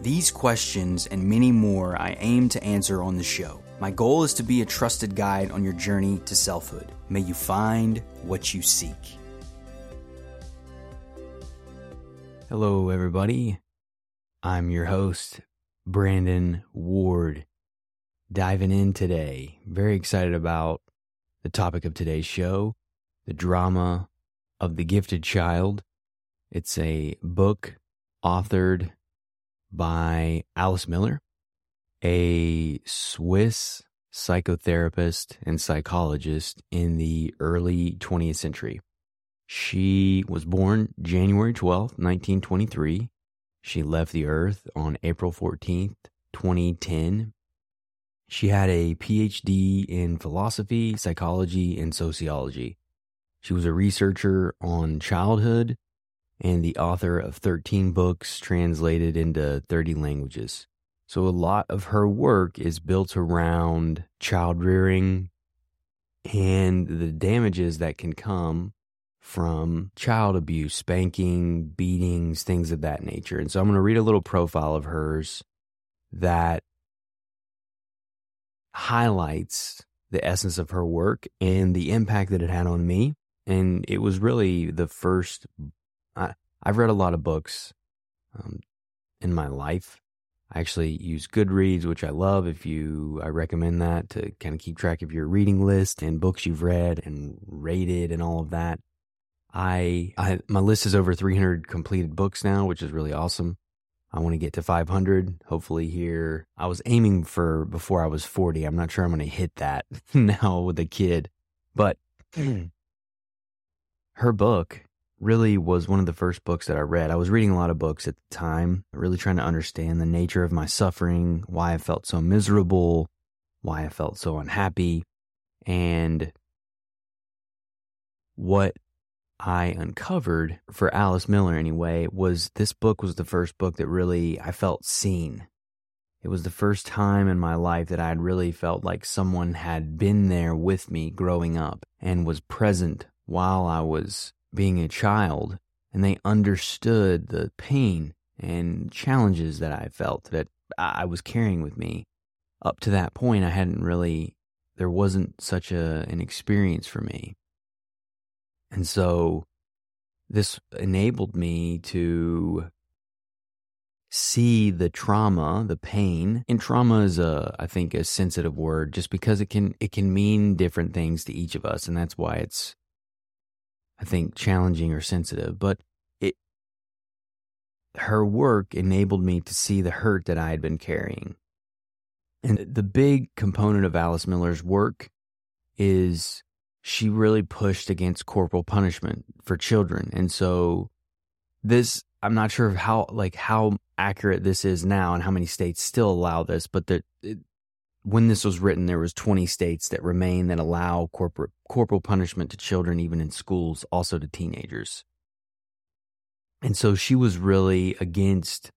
These questions and many more I aim to answer on the show. My goal is to be a trusted guide on your journey to selfhood. May you find what you seek. Hello, everybody. I'm your host, Brandon Ward. Diving in today, very excited about the topic of today's show the drama of the gifted child. It's a book authored by Alice Miller, a Swiss psychotherapist and psychologist in the early 20th century. She was born January 12, 1923. She left the earth on April 14th, 2010. She had a PhD in philosophy, psychology, and sociology. She was a researcher on childhood and the author of 13 books translated into 30 languages. So a lot of her work is built around child rearing and the damages that can come from child abuse, spanking, beatings, things of that nature. And so I'm going to read a little profile of hers that highlights the essence of her work and the impact that it had on me. And it was really the first I, I've read a lot of books um, in my life. I actually use Goodreads, which I love. If you, I recommend that to kind of keep track of your reading list and books you've read and rated and all of that. I, I, my list is over 300 completed books now, which is really awesome. I want to get to 500. Hopefully, here I was aiming for before I was 40. I'm not sure I'm going to hit that now with a kid, but her book really was one of the first books that I read. I was reading a lot of books at the time, really trying to understand the nature of my suffering, why I felt so miserable, why I felt so unhappy, and what I uncovered for Alice Miller anyway was this book was the first book that really I felt seen. It was the first time in my life that I had really felt like someone had been there with me growing up and was present while I was being a child and they understood the pain and challenges that I felt that I was carrying with me. Up to that point, I hadn't really, there wasn't such a, an experience for me. And so this enabled me to see the trauma, the pain. And trauma is a, I think, a sensitive word just because it can, it can mean different things to each of us. And that's why it's I think, challenging or sensitive, but it her work enabled me to see the hurt that I had been carrying. And the big component of Alice Miller's work is she really pushed against corporal punishment for children. And so this I'm not sure of how like how accurate this is now and how many states still allow this, but that when this was written, there was 20 states that remain that allow corporate corporal punishment to children, even in schools, also to teenagers. And so she was really against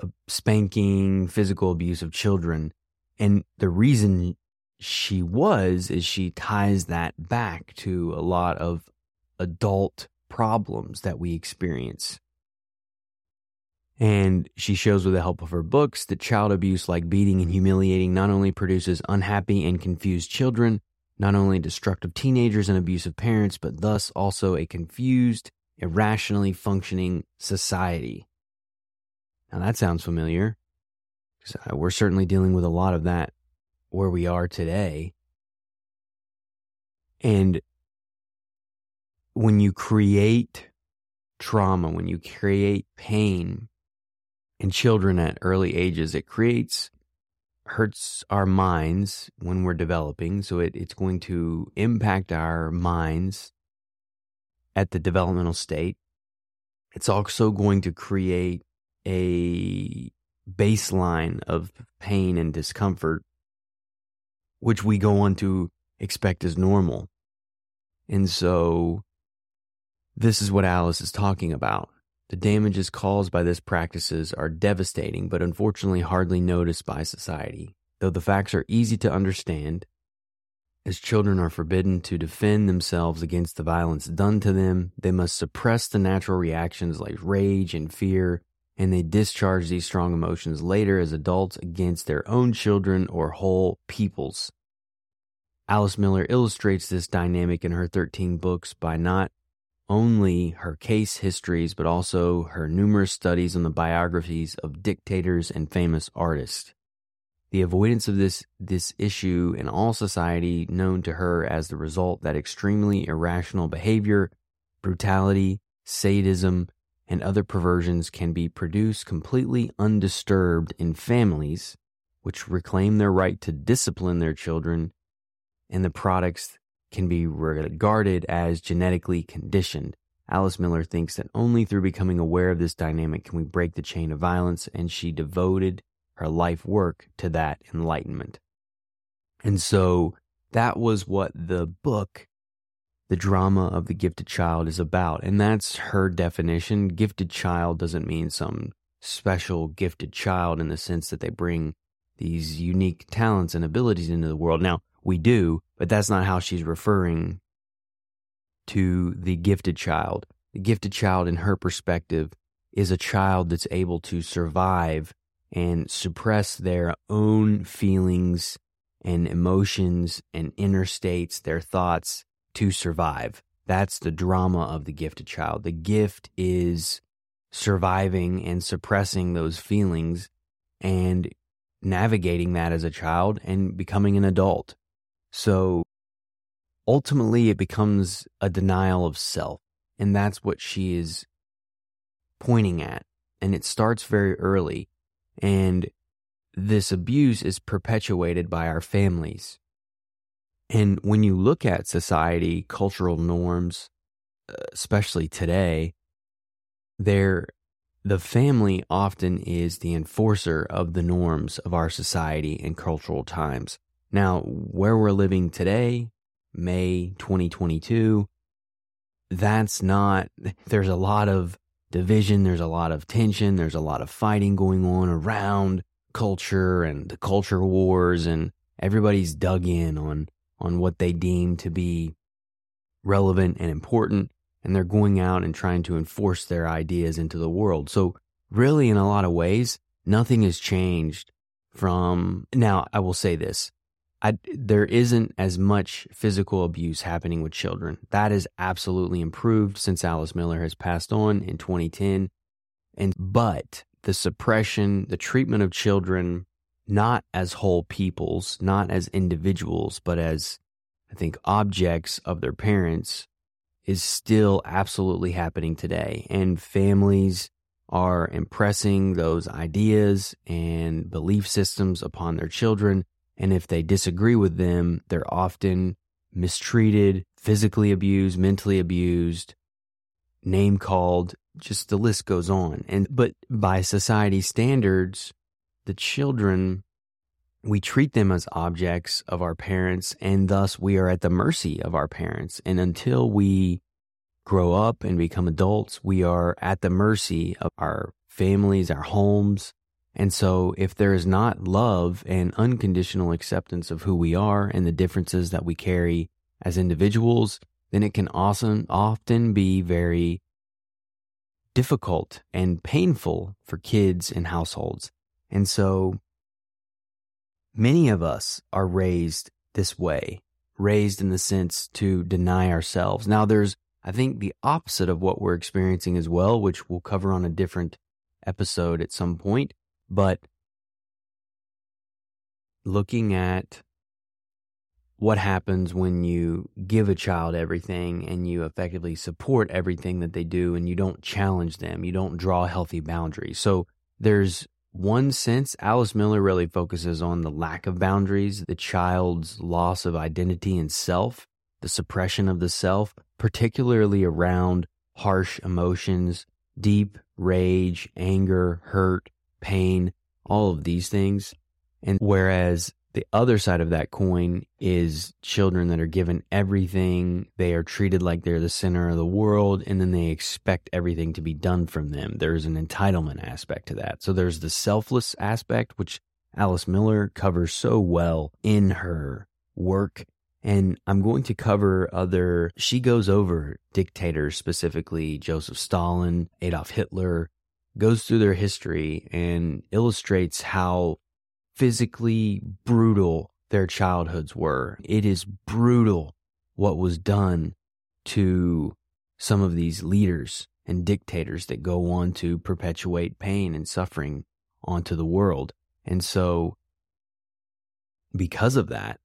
uh, spanking, physical abuse of children. And the reason she was is she ties that back to a lot of adult problems that we experience and she shows with the help of her books that child abuse, like beating and humiliating, not only produces unhappy and confused children, not only destructive teenagers and abusive parents, but thus also a confused, irrationally functioning society. Now that sounds familiar. Uh, we're certainly dealing with a lot of that where we are today. And when you create trauma, when you create pain, in children at early ages, it creates hurts our minds when we're developing. So it, it's going to impact our minds at the developmental state. It's also going to create a baseline of pain and discomfort, which we go on to expect as normal. And so this is what Alice is talking about. The damages caused by this practices are devastating, but unfortunately hardly noticed by society. Though the facts are easy to understand, as children are forbidden to defend themselves against the violence done to them, they must suppress the natural reactions like rage and fear, and they discharge these strong emotions later as adults against their own children or whole peoples. Alice Miller illustrates this dynamic in her 13 books by not only her case histories, but also her numerous studies on the biographies of dictators and famous artists. The avoidance of this, this issue in all society known to her as the result that extremely irrational behavior, brutality, sadism, and other perversions can be produced completely undisturbed in families which reclaim their right to discipline their children, and the products can be regarded as genetically conditioned. Alice Miller thinks that only through becoming aware of this dynamic can we break the chain of violence, and she devoted her life work to that enlightenment. And so that was what the book, The Drama of the Gifted Child, is about. And that's her definition. Gifted child doesn't mean some special gifted child in the sense that they bring these unique talents and abilities into the world. Now, we do, but that's not how she's referring to the gifted child. The gifted child, in her perspective, is a child that's able to survive and suppress their own feelings and emotions and inner states, their thoughts to survive. That's the drama of the gifted child. The gift is surviving and suppressing those feelings and navigating that as a child and becoming an adult. So ultimately, it becomes a denial of self. And that's what she is pointing at. And it starts very early. And this abuse is perpetuated by our families. And when you look at society, cultural norms, especially today, there the family often is the enforcer of the norms of our society and cultural times. Now, where we're living today, May 2022, that's not, there's a lot of division, there's a lot of tension, there's a lot of fighting going on around culture and the culture wars, and everybody's dug in on, on what they deem to be relevant and important, and they're going out and trying to enforce their ideas into the world. So, really, in a lot of ways, nothing has changed from now. I will say this I, there isn't as much physical abuse happening with children. That has absolutely improved since Alice Miller has passed on in 2010. And but the suppression, the treatment of children, not as whole peoples, not as individuals, but as I think objects of their parents, is still absolutely happening today. And families are impressing those ideas and belief systems upon their children and if they disagree with them, they're often mistreated, physically abused, mentally abused, name called, just the list goes on. And but by society standards, the children we treat them as objects of our parents and thus we are at the mercy of our parents. And until we grow up and become adults, we are at the mercy of our families, our homes, and so, if there is not love and unconditional acceptance of who we are and the differences that we carry as individuals, then it can often, often be very difficult and painful for kids and households. And so, many of us are raised this way, raised in the sense to deny ourselves. Now, there's, I think, the opposite of what we're experiencing as well, which we'll cover on a different episode at some point but looking at what happens when you give a child everything and you effectively support everything that they do and you don't challenge them, you don't draw healthy boundaries. So there's one sense, Alice Miller really focuses on the lack of boundaries, the child's loss of identity and self, the suppression of the self, particularly around harsh emotions, deep rage, anger, hurt, pain, all of these things. And whereas the other side of that coin is children that are given everything. They are treated like they're the center of the world, and then they expect everything to be done from them. There's an entitlement aspect to that. So there's the selfless aspect, which Alice Miller covers so well in her work. And I'm going to cover other, she goes over dictators, specifically Joseph Stalin, Adolf Hitler, goes through their history and illustrates how physically brutal their childhoods were. It is brutal what was done to some of these leaders and dictators that go on to perpetuate pain and suffering onto the world. And so, because of that,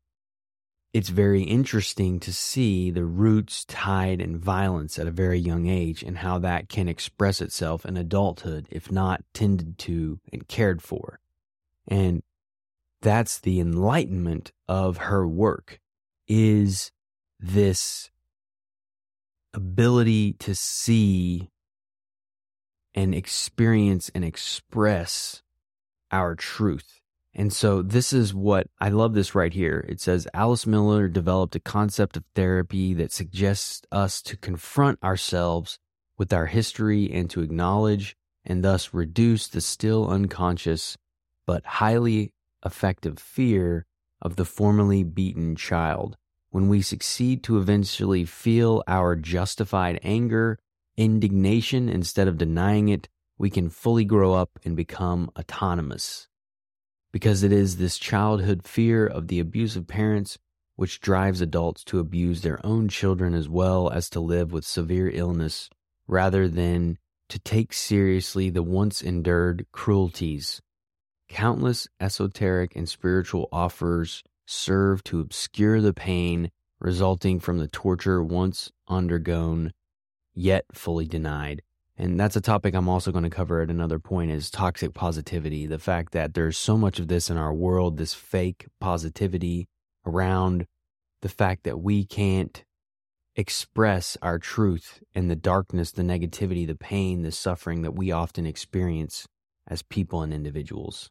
it's very interesting to see the roots tied in violence at a very young age and how that can express itself in adulthood if not tended to and cared for. And that's the enlightenment of her work is this ability to see and experience and express our truth. And so this is what I love this right here. It says Alice Miller developed a concept of therapy that suggests us to confront ourselves with our history and to acknowledge and thus reduce the still unconscious but highly effective fear of the formerly beaten child. When we succeed to eventually feel our justified anger, indignation, instead of denying it, we can fully grow up and become autonomous. Because it is this childhood fear of the abusive parents which drives adults to abuse their own children as well as to live with severe illness rather than to take seriously the once endured cruelties Countless esoteric and spiritual offers serve to obscure the pain resulting from the torture once undergone, yet fully denied. And that's a topic I'm also going to cover at another point is toxic positivity. The fact that there's so much of this in our world, this fake positivity around the fact that we can't express our truth and the darkness, the negativity, the pain, the suffering that we often experience as people and individuals.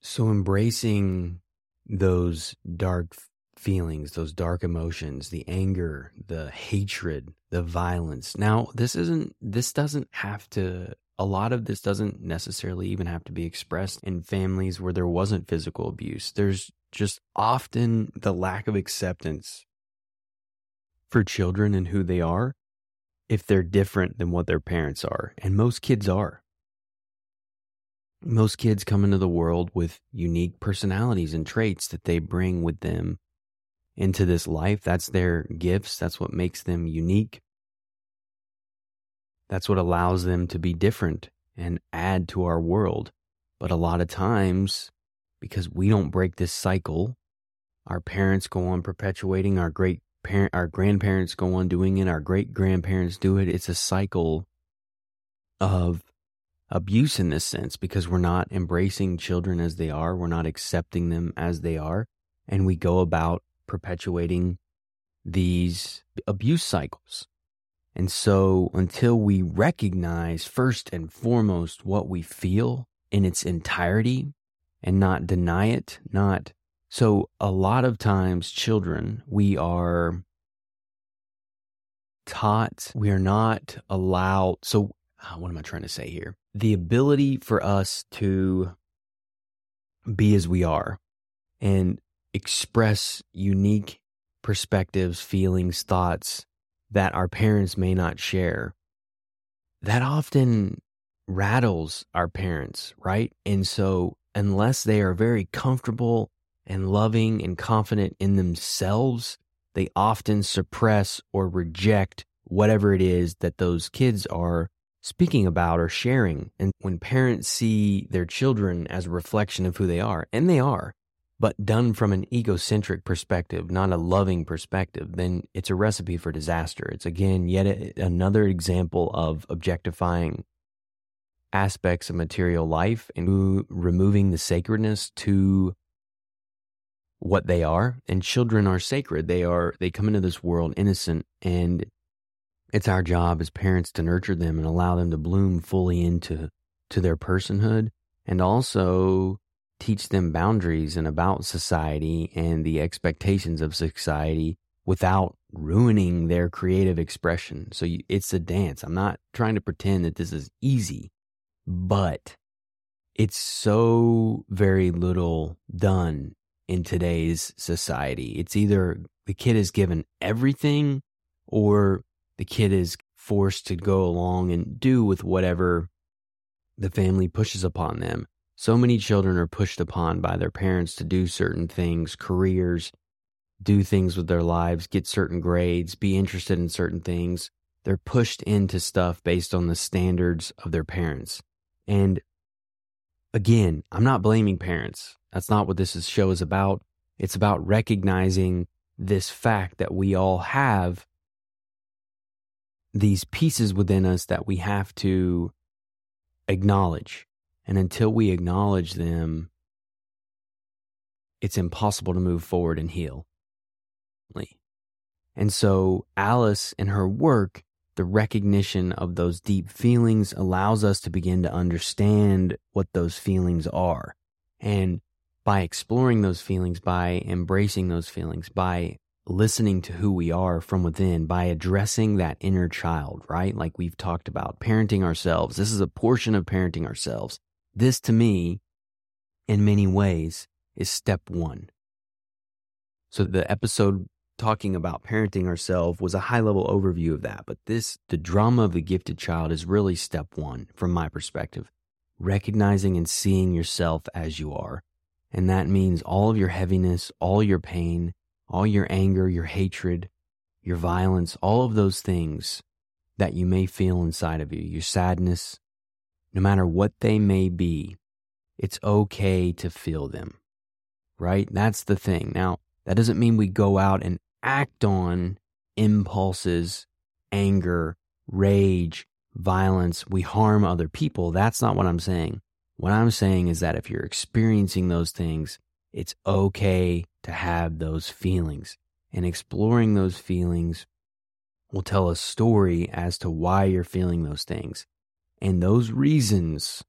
So embracing those dark feelings, those dark emotions, the anger, the hatred, the violence. Now, this isn't, this doesn't have to, a lot of this doesn't necessarily even have to be expressed in families where there wasn't physical abuse. There's just often the lack of acceptance for children and who they are if they're different than what their parents are. And most kids are most kids come into the world with unique personalities and traits that they bring with them into this life. That's their gifts. That's what makes them unique. That's what allows them to be different and add to our world. But a lot of times, because we don't break this cycle, our parents go on perpetuating, our great parent, our grandparents go on doing it, our great grandparents do it. It's a cycle of abuse in this sense because we're not embracing children as they are, we're not accepting them as they are, and we go about perpetuating these abuse cycles. And so, until we recognize first and foremost what we feel in its entirety and not deny it, not so, a lot of times, children, we are taught, we are not allowed. So, uh, what am I trying to say here? The ability for us to be as we are and express unique perspectives, feelings, thoughts that our parents may not share. That often rattles our parents, right? And so, unless they are very comfortable and loving and confident in themselves, they often suppress or reject whatever it is that those kids are speaking about or sharing. And when parents see their children as a reflection of who they are, and they are, but done from an egocentric perspective, not a loving perspective, then it's a recipe for disaster. It's again yet another example of objectifying aspects of material life and removing the sacredness to what they are. And children are sacred. They are they come into this world innocent and it's our job as parents to nurture them and allow them to bloom fully into to their personhood. And also teach them boundaries and about society and the expectations of society without ruining their creative expression. So you, it's a dance. I'm not trying to pretend that this is easy, but it's so very little done in today's society. It's either the kid is given everything or the kid is forced to go along and do with whatever the family pushes upon them. So many children are pushed upon by their parents to do certain things, careers, do things with their lives, get certain grades, be interested in certain things. They're pushed into stuff based on the standards of their parents. And again, I'm not blaming parents. That's not what this show is about. It's about recognizing this fact that we all have these pieces within us that we have to acknowledge. And until we acknowledge them, it's impossible to move forward and heal. And so, Alice, in her work, the recognition of those deep feelings allows us to begin to understand what those feelings are. And by exploring those feelings, by embracing those feelings, by listening to who we are from within, by addressing that inner child, right? Like we've talked about, parenting ourselves. This is a portion of parenting ourselves. This to me, in many ways, is step one. So the episode talking about parenting ourselves was a high level overview of that. But this, the drama of the gifted child, is really step one from my perspective. Recognizing and seeing yourself as you are. And that means all of your heaviness, all your pain, all your anger, your hatred, your violence, all of those things that you may feel inside of you, your sadness, no matter what they may be, it's okay to feel them, right? That's the thing. Now, that doesn't mean we go out and act on impulses, anger, rage, violence. We harm other people. That's not what I'm saying. What I'm saying is that if you're experiencing those things, it's okay to have those feelings. And exploring those feelings will tell a story as to why you're feeling those things. And those reasons,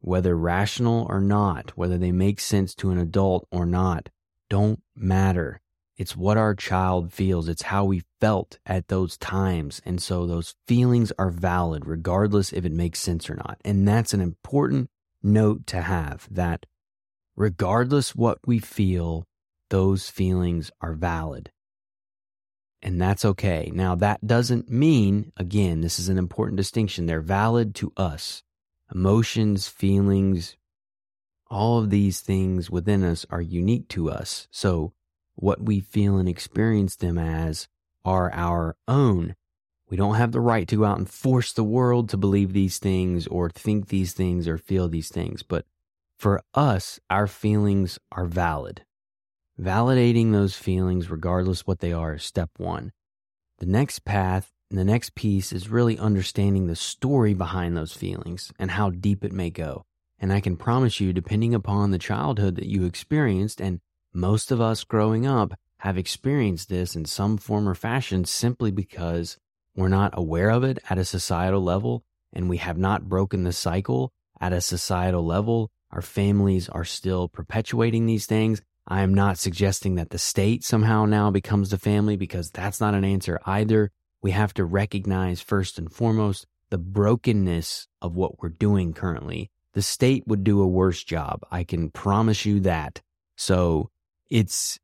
whether rational or not, whether they make sense to an adult or not, don't matter. It's what our child feels. It's how we felt at those times. And so those feelings are valid regardless if it makes sense or not. And that's an important note to have that regardless what we feel, those feelings are valid. And that's okay. Now, that doesn't mean, again, this is an important distinction. They're valid to us. Emotions, feelings, all of these things within us are unique to us. So, what we feel and experience them as are our own. We don't have the right to go out and force the world to believe these things or think these things or feel these things. But for us, our feelings are valid. Validating those feelings, regardless what they are, is step one. The next path, and the next piece is really understanding the story behind those feelings and how deep it may go. And I can promise you, depending upon the childhood that you experienced, and most of us growing up have experienced this in some form or fashion simply because we're not aware of it at a societal level and we have not broken the cycle at a societal level. Our families are still perpetuating these things I am not suggesting that the state somehow now becomes the family because that's not an answer either. We have to recognize first and foremost the brokenness of what we're doing currently. The state would do a worse job. I can promise you that. So it's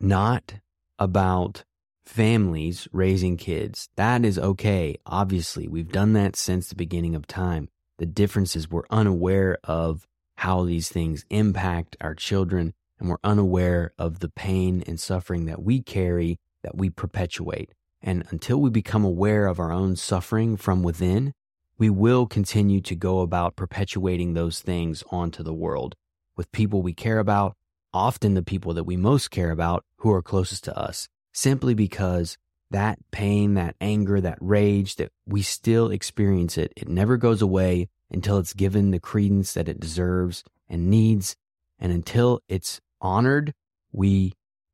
not about families raising kids. That is okay. Obviously, we've done that since the beginning of time. The difference is we're unaware of how these things impact our children, and we're unaware of the pain and suffering that we carry that we perpetuate. And until we become aware of our own suffering from within, we will continue to go about perpetuating those things onto the world with people we care about, often the people that we most care about who are closest to us, simply because that pain, that anger, that rage, that we still experience it. It never goes away until it's given the credence that it deserves and needs. And until it's honored, we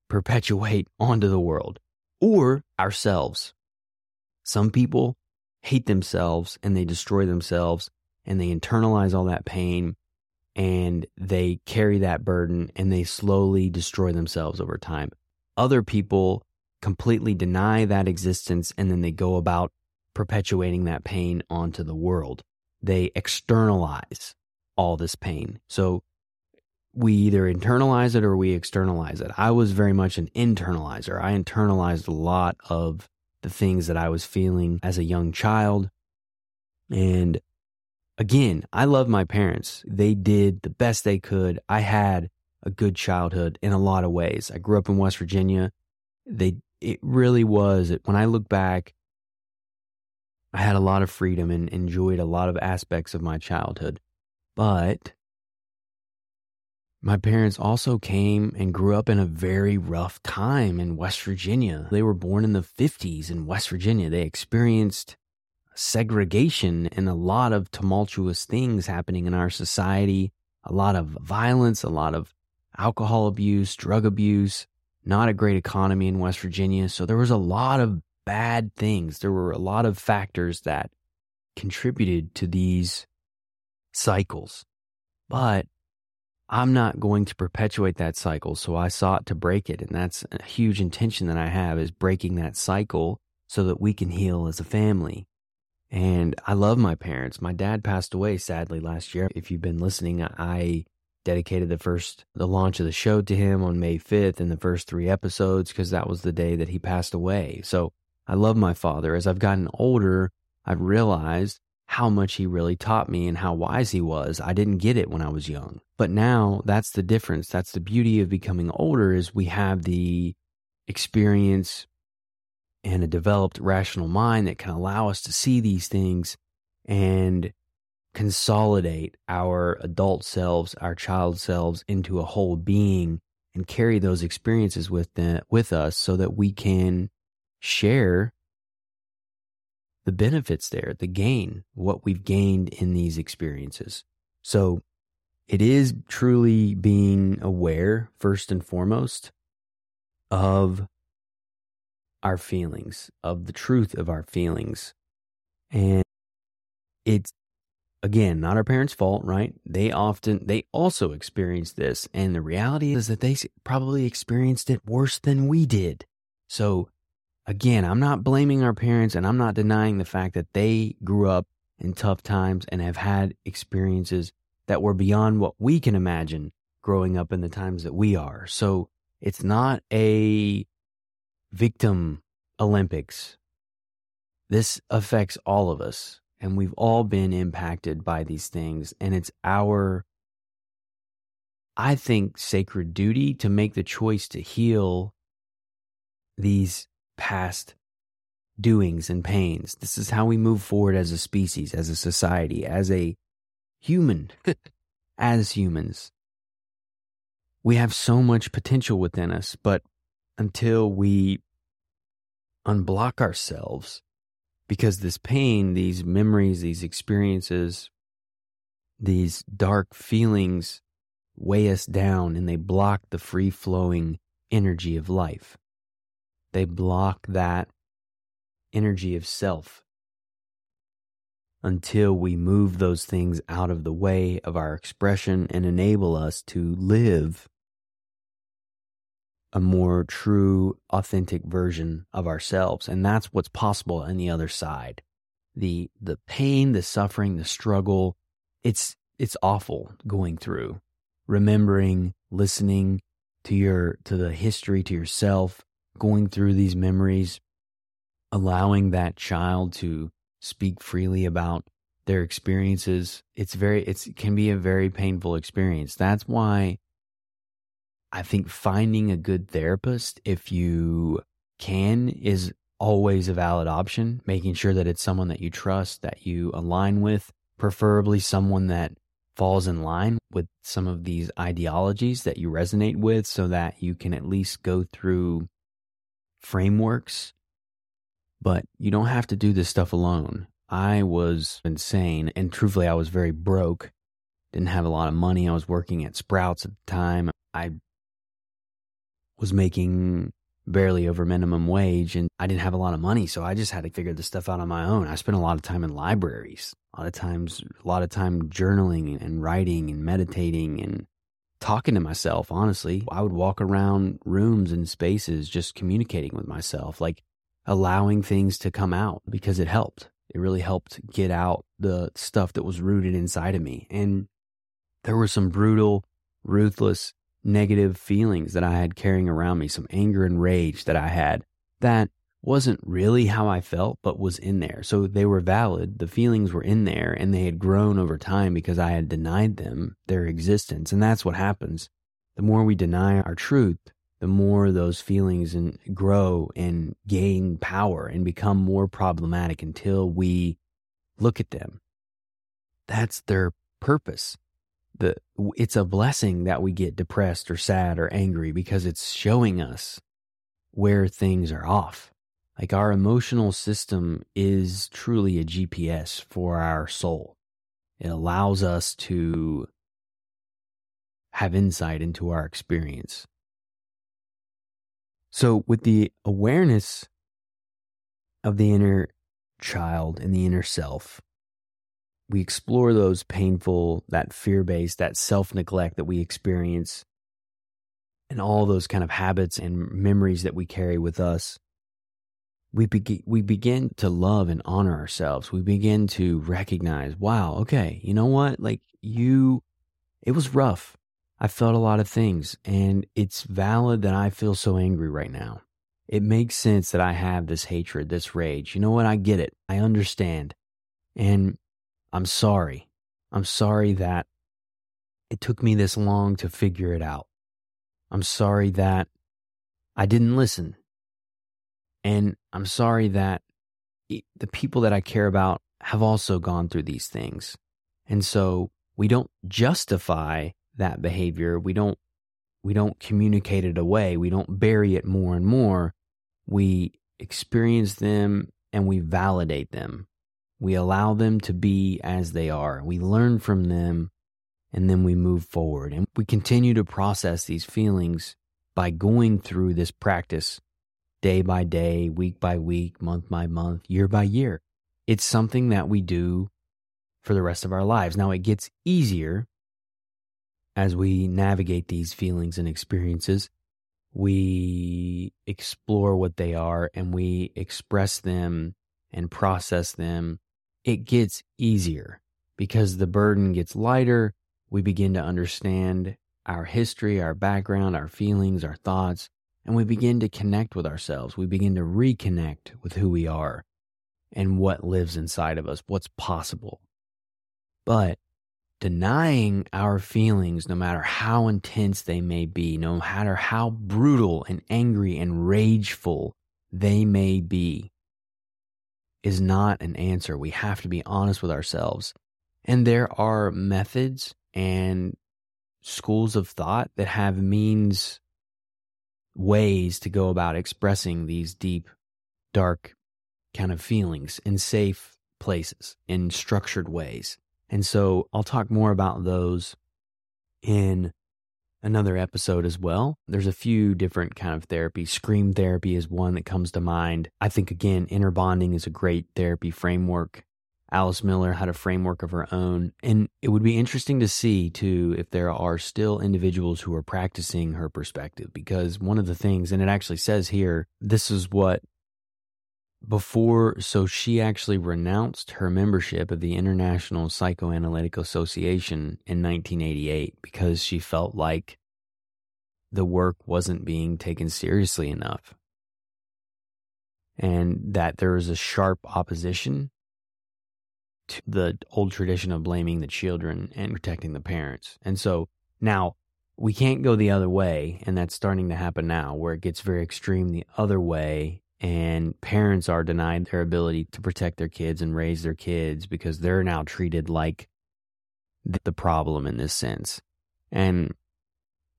perpetuate onto the world or ourselves. Some people hate themselves and they destroy themselves and they internalize all that pain and they carry that burden and they slowly destroy themselves over time. Other people completely deny that existence and then they go about perpetuating that pain onto the world. They externalize all this pain. So we either internalize it or we externalize it. I was very much an internalizer. I internalized a lot of the things that I was feeling as a young child. And again, I love my parents. They did the best they could. I had a good childhood in a lot of ways. I grew up in West Virginia. They it really was when I look back I had a lot of freedom and enjoyed a lot of aspects of my childhood. But my parents also came and grew up in a very rough time in West Virginia. They were born in the 50s in West Virginia. They experienced segregation and a lot of tumultuous things happening in our society, a lot of violence, a lot of alcohol abuse, drug abuse, not a great economy in West Virginia. So there was a lot of bad things. There were a lot of factors that contributed to these cycles. But I'm not going to perpetuate that cycle. So I sought to break it. And that's a huge intention that I have is breaking that cycle so that we can heal as a family. And I love my parents. My dad passed away sadly last year. If you've been listening, I dedicated the first, the launch of the show to him on May 5th in the first three episodes because that was the day that he passed away. So I love my father. As I've gotten older, I've realized how much he really taught me and how wise he was. I didn't get it when I was young. But now that's the difference. That's the beauty of becoming older is we have the experience and a developed rational mind that can allow us to see these things and consolidate our adult selves, our child selves into a whole being and carry those experiences with them, with us so that we can share the benefits there, the gain, what we've gained in these experiences. So it is truly being aware, first and foremost, of our feelings, of the truth of our feelings. And it's, again, not our parents' fault, right? They often, they also experienced this. And the reality is that they probably experienced it worse than we did. So again, I'm not blaming our parents and I'm not denying the fact that they grew up in tough times and have had experiences that were beyond what we can imagine growing up in the times that we are. So it's not a victim Olympics. This affects all of us and we've all been impacted by these things and it's our I think sacred duty to make the choice to heal these past doings and pains. This is how we move forward as a species, as a society, as a human, as humans. We have so much potential within us, but until we unblock ourselves, because this pain, these memories, these experiences, these dark feelings weigh us down and they block the free flowing energy of life. They block that energy of self until we move those things out of the way of our expression and enable us to live a more true, authentic version of ourselves. And that's what's possible on the other side. The, the pain, the suffering, the struggle, it's, it's awful going through, remembering, listening to your, to the history, to yourself, going through these memories, allowing that child to speak freely about their experiences, it's very, it's, it can be a very painful experience. That's why I think finding a good therapist, if you can, is always a valid option. Making sure that it's someone that you trust, that you align with, preferably someone that falls in line with some of these ideologies that you resonate with so that you can at least go through frameworks, but you don't have to do this stuff alone. I was insane, and truthfully, I was very broke. Didn't have a lot of money. I was working at Sprouts at the time. I was making barely over minimum wage and I didn't have a lot of money. So I just had to figure this stuff out on my own. I spent a lot of time in libraries, a lot of times, a lot of time journaling and writing and meditating and talking to myself. Honestly, I would walk around rooms and spaces just communicating with myself, like allowing things to come out because it helped. It really helped get out the stuff that was rooted inside of me. And there were some brutal, ruthless, negative feelings that I had carrying around me, some anger and rage that I had that wasn't really how I felt, but was in there. So they were valid. The feelings were in there and they had grown over time because I had denied them their existence. And that's what happens. The more we deny our truth, the more those feelings and grow and gain power and become more problematic until we look at them. That's their purpose the it's a blessing that we get depressed or sad or angry because it's showing us where things are off. Like our emotional system is truly a GPS for our soul. It allows us to have insight into our experience. So, with the awareness of the inner child and the inner self, we explore those painful, that fear based, that self neglect that we experience, and all those kind of habits and memories that we carry with us. We, begin we begin to love and honor ourselves. We begin to recognize, wow, okay, you know what? Like you, it was rough. I felt a lot of things, and it's valid that I feel so angry right now. It makes sense that I have this hatred, this rage. You know what? I get it. I understand. And I'm sorry. I'm sorry that it took me this long to figure it out. I'm sorry that I didn't listen. And I'm sorry that the people that I care about have also gone through these things. And so we don't justify that behavior. We don't we don't communicate it away. We don't bury it more and more. We experience them and we validate them. We allow them to be as they are. We learn from them and then we move forward. And we continue to process these feelings by going through this practice day by day, week by week, month by month, year by year. It's something that we do for the rest of our lives. Now, it gets easier as we navigate these feelings and experiences. We explore what they are and we express them and process them it gets easier because the burden gets lighter. We begin to understand our history, our background, our feelings, our thoughts, and we begin to connect with ourselves. We begin to reconnect with who we are and what lives inside of us, what's possible. But denying our feelings, no matter how intense they may be, no matter how brutal and angry and rageful they may be, is not an answer. We have to be honest with ourselves. And there are methods and schools of thought that have means, ways to go about expressing these deep, dark kind of feelings in safe places, in structured ways. And so I'll talk more about those in another episode as well. There's a few different kind of therapy. Scream therapy is one that comes to mind. I think again, inner bonding is a great therapy framework. Alice Miller had a framework of her own. And it would be interesting to see, too, if there are still individuals who are practicing her perspective. Because one of the things, and it actually says here, this is what before, so she actually renounced her membership of the International Psychoanalytic Association in 1988 because she felt like the work wasn't being taken seriously enough. And that there was a sharp opposition to the old tradition of blaming the children and protecting the parents. And so now we can't go the other way. And that's starting to happen now, where it gets very extreme the other way and parents are denied their ability to protect their kids and raise their kids because they're now treated like the problem in this sense. And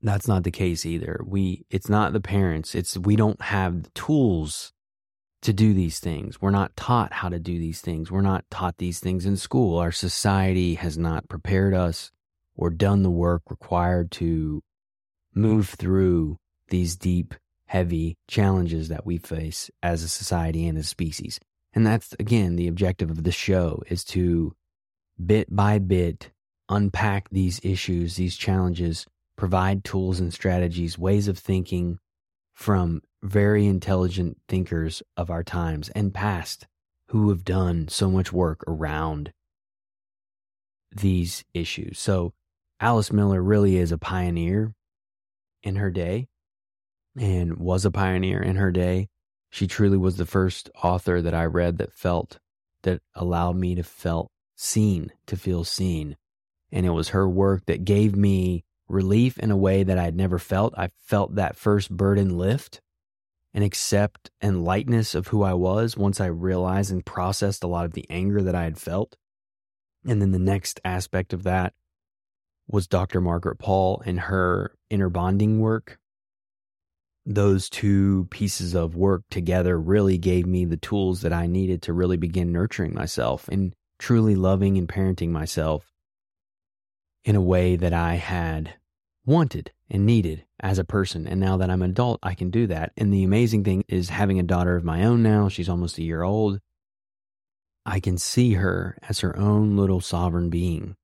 that's not the case either. We it's not the parents, it's we don't have the tools to do these things. We're not taught how to do these things. We're not taught these things in school. Our society has not prepared us or done the work required to move through these deep heavy challenges that we face as a society and as a species. And that's again the objective of the show is to bit by bit unpack these issues, these challenges, provide tools and strategies, ways of thinking from very intelligent thinkers of our times and past who have done so much work around these issues. So, Alice Miller really is a pioneer in her day and was a pioneer in her day. She truly was the first author that I read that felt that allowed me to felt seen, to feel seen. And it was her work that gave me relief in a way that I had never felt. I felt that first burden lift and accept and lightness of who I was once I realized and processed a lot of the anger that I had felt. And then the next aspect of that was Dr. Margaret Paul and her inner bonding work those two pieces of work together really gave me the tools that I needed to really begin nurturing myself and truly loving and parenting myself in a way that I had wanted and needed as a person. And now that I'm an adult, I can do that. And the amazing thing is having a daughter of my own now, she's almost a year old. I can see her as her own little sovereign being.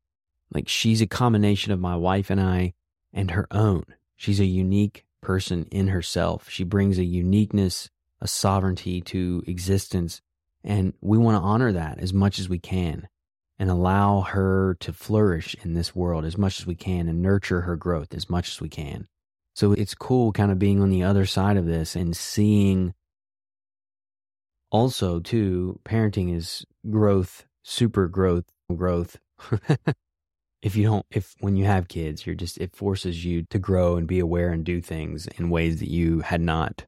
Like she's a combination of my wife and I and her own. She's a unique person in herself. She brings a uniqueness, a sovereignty to existence. And we want to honor that as much as we can and allow her to flourish in this world as much as we can and nurture her growth as much as we can. So it's cool kind of being on the other side of this and seeing also too parenting is growth, super growth, growth. if you don't if when you have kids you're just it forces you to grow and be aware and do things in ways that you had not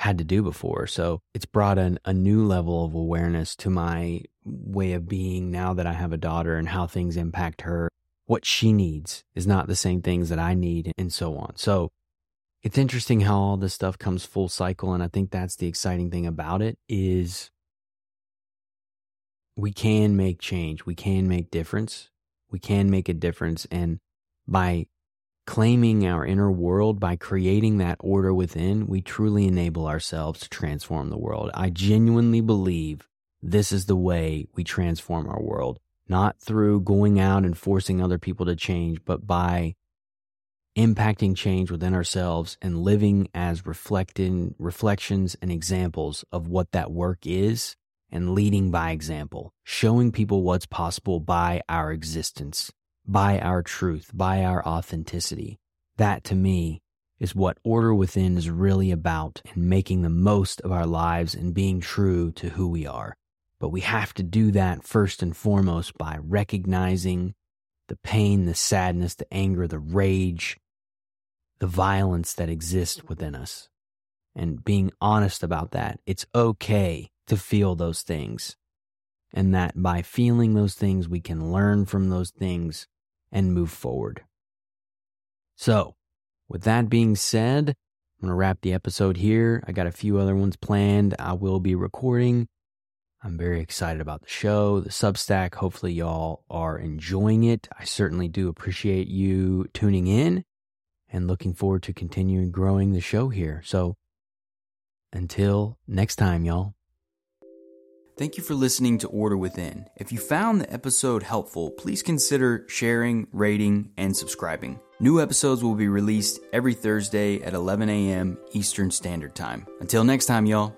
had to do before. So it's brought an, a new level of awareness to my way of being now that i have a daughter and how things impact her. What she needs is not the same things that i need and so on. So it's interesting how all this stuff comes full cycle and i think that's the exciting thing about it is we can make change. We can make difference we can make a difference. And by claiming our inner world, by creating that order within, we truly enable ourselves to transform the world. I genuinely believe this is the way we transform our world, not through going out and forcing other people to change, but by impacting change within ourselves and living as reflecting reflections and examples of what that work is and leading by example, showing people what's possible by our existence, by our truth, by our authenticity. That to me is what Order Within is really about and making the most of our lives and being true to who we are. But we have to do that first and foremost by recognizing the pain, the sadness, the anger, the rage, the violence that exists within us and being honest about that. It's okay to feel those things. And that by feeling those things, we can learn from those things and move forward. So, with that being said, I'm going to wrap the episode here. I got a few other ones planned. I will be recording. I'm very excited about the show, the Substack. Hopefully, y'all are enjoying it. I certainly do appreciate you tuning in and looking forward to continuing growing the show here. So, until next time, y'all. Thank you for listening to Order Within. If you found the episode helpful, please consider sharing, rating, and subscribing. New episodes will be released every Thursday at 11 a.m. Eastern Standard Time. Until next time, y'all.